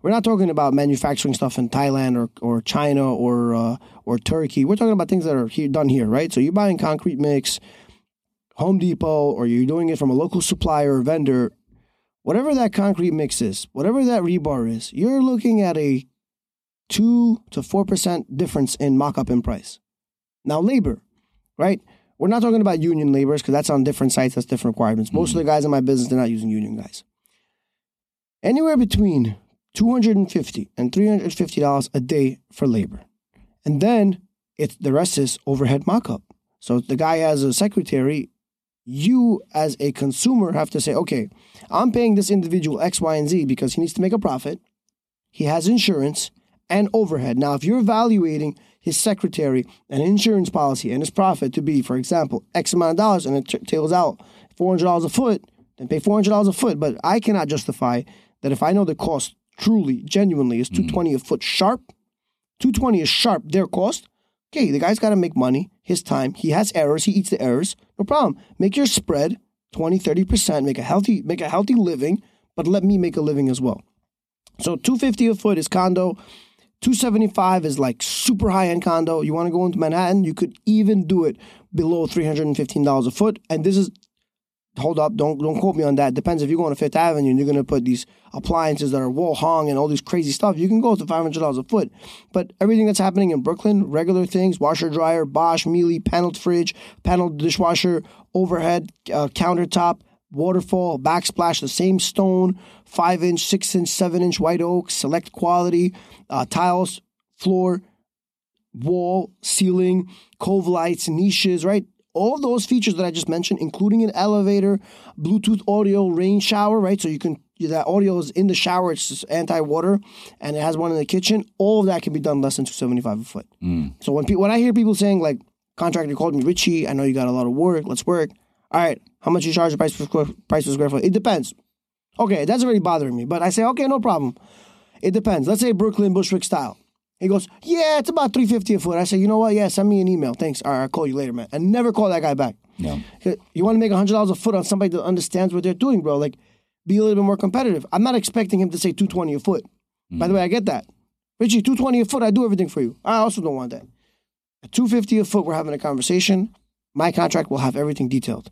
We're not talking about manufacturing stuff in Thailand or, or China or uh, or Turkey. We're talking about things that are here, done here, right? So you're buying concrete mix, Home Depot, or you're doing it from a local supplier or vendor. Whatever that concrete mix is, whatever that rebar is, you're looking at a two to four percent difference in mock-up in price. Now labor, right? We're not talking about union laborers because that's on different sites. That's different requirements. Most of the mm-hmm. guys in my business they're not using union guys. Anywhere between 250 and 350 dollars a day for labor and then it's the rest is overhead mock-up so the guy has a secretary you as a consumer have to say okay i'm paying this individual x y and z because he needs to make a profit he has insurance and overhead now if you're evaluating his secretary an insurance policy and his profit to be for example x amount of dollars and it t- tails out $400 a foot then pay $400 a foot but i cannot justify that if i know the cost truly, genuinely is 220 mm-hmm. a foot sharp. 220 is sharp, their cost. Okay, the guy's got to make money, his time. He has errors, he eats the errors. No problem. Make your spread 20, 30%, make a healthy, make a healthy living, but let me make a living as well. So 250 a foot is condo. 275 is like super high end condo. You want to go into Manhattan, you could even do it below $315 a foot. And this is hold up, don't don't quote me on that. Depends if you're going to Fifth Avenue and you're going to put these appliances that are wall hung and all these crazy stuff. You can go to five hundred dollars a foot. But everything that's happening in Brooklyn, regular things: washer, dryer, Bosch, Miele, paneled fridge, paneled dishwasher, overhead uh, countertop, waterfall, backsplash, the same stone, five inch, six inch, seven inch white oak, select quality, uh, tiles, floor, wall, ceiling, cove lights, niches, right? All those features that I just mentioned, including an elevator, Bluetooth audio, rain shower, right? So you can that audio is in the shower, it's anti-water, and it has one in the kitchen. All of that can be done less than two seventy five a foot. So when pe- when I hear people saying like, contractor called me Richie, I know you got a lot of work, let's work. All right, how much you charge the price per square price per square foot? It depends. Okay, that's already bothering me, but I say okay, no problem. It depends. Let's say Brooklyn Bushwick style. He goes, yeah, it's about three fifty a foot. I say, you know what? Yeah, send me an email. Thanks. All right, I'll call you later, man. And never call that guy back. Yeah. You want to make hundred dollars a foot on somebody that understands what they're doing, bro. Like, be a little bit more competitive. I'm not expecting him to say two twenty a foot. Mm. By the way, I get that. Richie, two twenty a foot. I do everything for you. I also don't want that. At two fifty a foot, we're having a conversation. My contract will have everything detailed.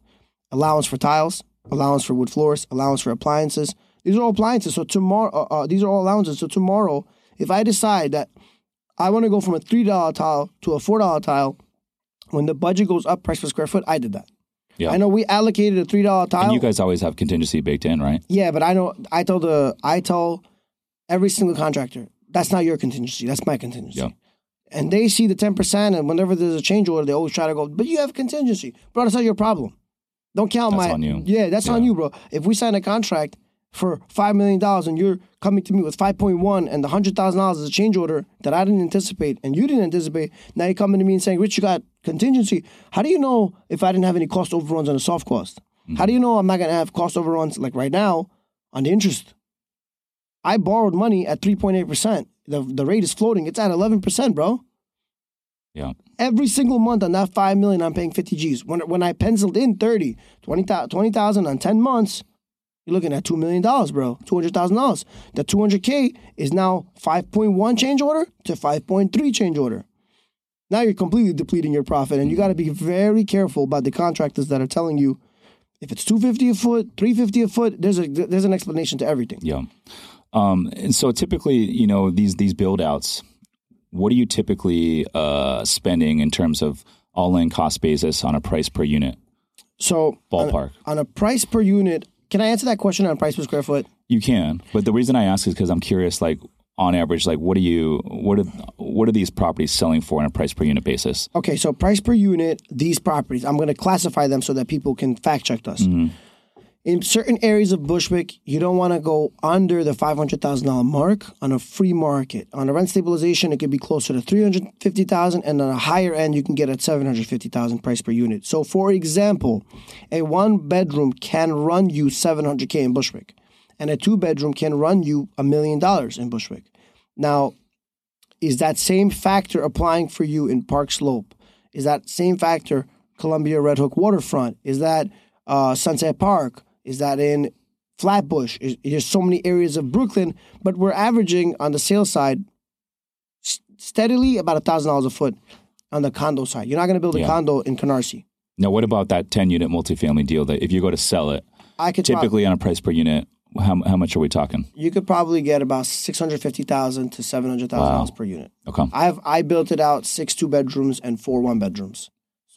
Allowance for tiles, allowance for wood floors, allowance for appliances. These are all appliances. So tomorrow, uh, uh, these are all allowances. So tomorrow, if I decide that I want to go from a three dollar tile to a four dollar tile, when the budget goes up, price per square foot, I did that. Yeah. I know we allocated a three dollar tile. And you guys always have contingency baked in, right? Yeah, but I know I told the I tell every single contractor that's not your contingency. That's my contingency. Yeah. And they see the ten percent, and whenever there's a change order, they always try to go. But you have contingency, bro. That's not your problem. Don't count That's my. on you. Yeah, that's on you, bro. If we sign a contract for five million dollars and you're coming to me with five point one, and the hundred thousand dollars is a change order that I didn't anticipate and you didn't anticipate, now you're coming to me and saying, "Rich, you got contingency." How do you know if I didn't have any cost overruns on the soft cost? Mm-hmm. How do you know I'm not gonna have cost overruns like right now on the interest? I borrowed money at 3.8%. The, the rate is floating. It's at 11%, bro. Yeah. Every single month on that 5 million, I'm paying 50 G's. When, when I penciled in 30, 20,000 20,000 on 10 months, you're looking at $2 million, bro. $200,000. The 200K is now 5.1 change order to 5.3 change order. Now you're completely depleting your profit, and you got to be very careful about the contractors that are telling you if it's 250 a foot, 350 a foot, there's a there's an explanation to everything. Yeah. Um, and so typically, you know, these these build outs, what are you typically uh, spending in terms of all in cost basis on a price per unit So on, ballpark? on a price per unit, can I answer that question on price per square foot? You can, but the reason I ask is because I'm curious. Like on average, like what are you what are what are these properties selling for on a price per unit basis? Okay, so price per unit, these properties, I'm going to classify them so that people can fact check us. In in certain areas of Bushwick, you don't want to go under the five hundred thousand dollar mark on a free market. On a rent stabilization, it could be closer to three hundred fifty thousand, and on a higher end, you can get at seven hundred fifty thousand price per unit. So, for example, a one bedroom can run you seven hundred k in Bushwick, and a two bedroom can run you a million dollars in Bushwick. Now, is that same factor applying for you in Park Slope? Is that same factor Columbia Red Hook Waterfront? Is that uh, Sunset Park? Is that in Flatbush? Is, there's so many areas of Brooklyn, but we're averaging on the sales side steadily about a thousand dollars a foot on the condo side. You're not going to build a Yeah. condo in Canarsie. Now, what about that 10 unit multifamily deal that if you go to sell it, I could typically on a price per unit, how, how much are we talking? you could probably get about six hundred fifty thousand to seven hundred thousand dollars per unit. Okay. I've I built it out six two bedrooms and four one bedrooms.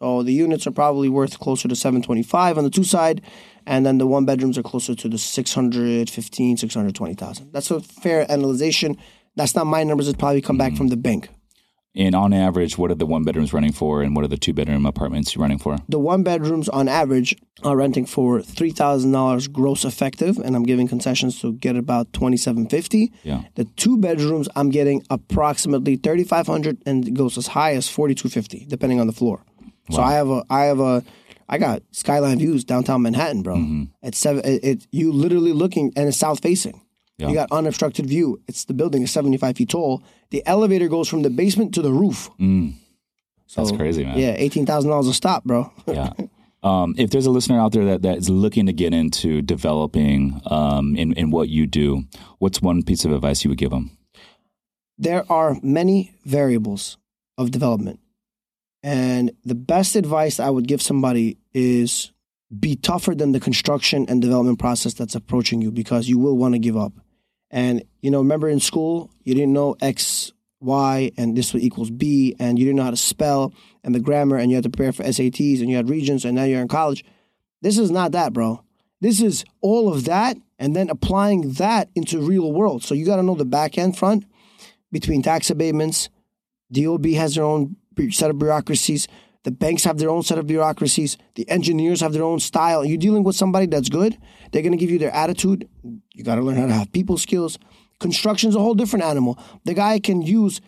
So the units are probably worth closer to 725 on the two side, and then the one bedrooms are closer to the 615, 620,000. That's a fair analyzation. That's not my numbers. It's probably come back mm-hmm. from the bank. And on average, what are the one bedrooms running for and what are the two bedroom apartments running for? The one bedrooms on average are renting for three thousand dollars gross effective, and I'm giving concessions to get about twenty seven fifty. Yeah. The two bedrooms I'm getting approximately thirty five hundred, and it goes as high as forty two fifty, depending on the floor. So I have a I have a I got skyline views downtown Manhattan, bro. It's seven. It, it you literally looking and it's south facing. Yeah. You got unobstructed view. It's the building is seventy five feet tall. The elevator goes from the basement to the roof. That's crazy, man. Yeah, eighteen thousand dollars a stop, bro. Yeah. Um, if there's a listener out there that, that is looking to get into developing um, in, in what you do, what's one piece of advice you would give them? there are many variables of development. And the best advice I would give somebody is be tougher than the construction and development process that's approaching you because you will want to give up. And, you know, remember in school, you didn't know X, Y, and this equals B, and you didn't know how to spell and the grammar, and you had to prepare for SATs, and you had Regents, and now you're in college. This is not that, bro. This is all of that, and then applying that into real world. So you got to know the back end front between tax abatements. DOB has their own set of bureaucracies. The banks have their own set of bureaucracies. The engineers have their own style. You're dealing with somebody that's good. They're going to give you their attitude. You got to learn how to have people skills. Construction's a whole different animal. The guy can use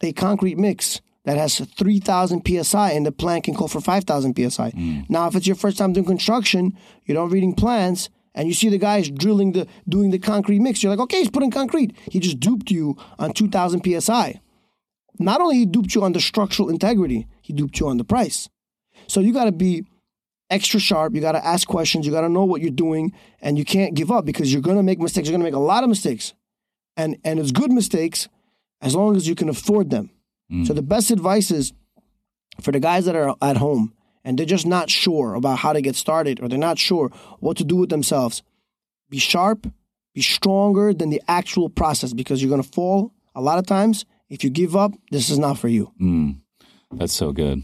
a concrete mix that has 3,000 psi and the plan can call for 5,000 psi. Hmm. Now, if it's your first time doing construction, you don't reading plans, and you see the guys drilling the doing the concrete mix, you're like, okay, he's putting concrete. He just duped you on 2,000 psi. Not only he duped you on the structural integrity, he duped you on the price. So you got to be extra sharp. You got to ask questions. You got to know what you're doing, and you can't give up because you're going to make mistakes. You're going to make a lot of mistakes, and and it's good mistakes as long as you can afford them. Mm. So the best advice is for the guys that are at home and they're just not sure about how to get started or they're not sure what to do with themselves. Be sharp, be stronger than the actual process because you're going to fall a lot of times. If you give up, this is not for you. That's so good.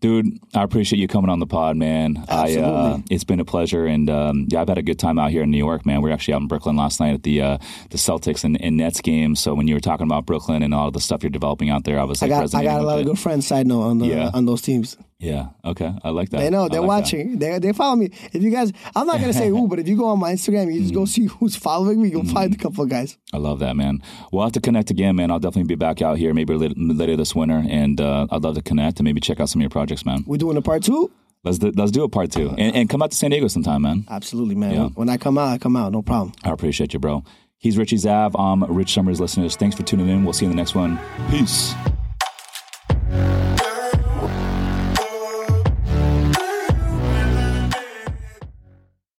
Dude, I appreciate you coming on the pod, man. I, uh, Absolutely. it's been a pleasure, and um, yeah, I've had a good time out here in New York, man. We were actually out in Brooklyn last night at the uh, the Celtics and, and Nets game. So when you were talking about Brooklyn and all the stuff you're developing out there, I was I got I got a lot it. of good friends. Side note on the Yeah. on those teams. Yeah, okay, I like that. They know they're like that. watching. They they follow me. If you guys, I'm not gonna say who, but if you go on my Instagram, you just Mm. go see who's following me. You'll find a couple of guys. I love that, man. We'll have to connect again, man. I'll definitely be back out here maybe later this winter, and uh, I'd love to connect and maybe check out some of your projects, man. We're doing a part two. Let's do, let's do a part two, and, and come out to San Diego sometime, man. Absolutely, man. Yeah. When I come out, I come out. No problem. I appreciate you, bro. He's Richie Zav. I'm Rich Somers, listeners. Thanks for tuning in. We'll see you in the next one. Peace.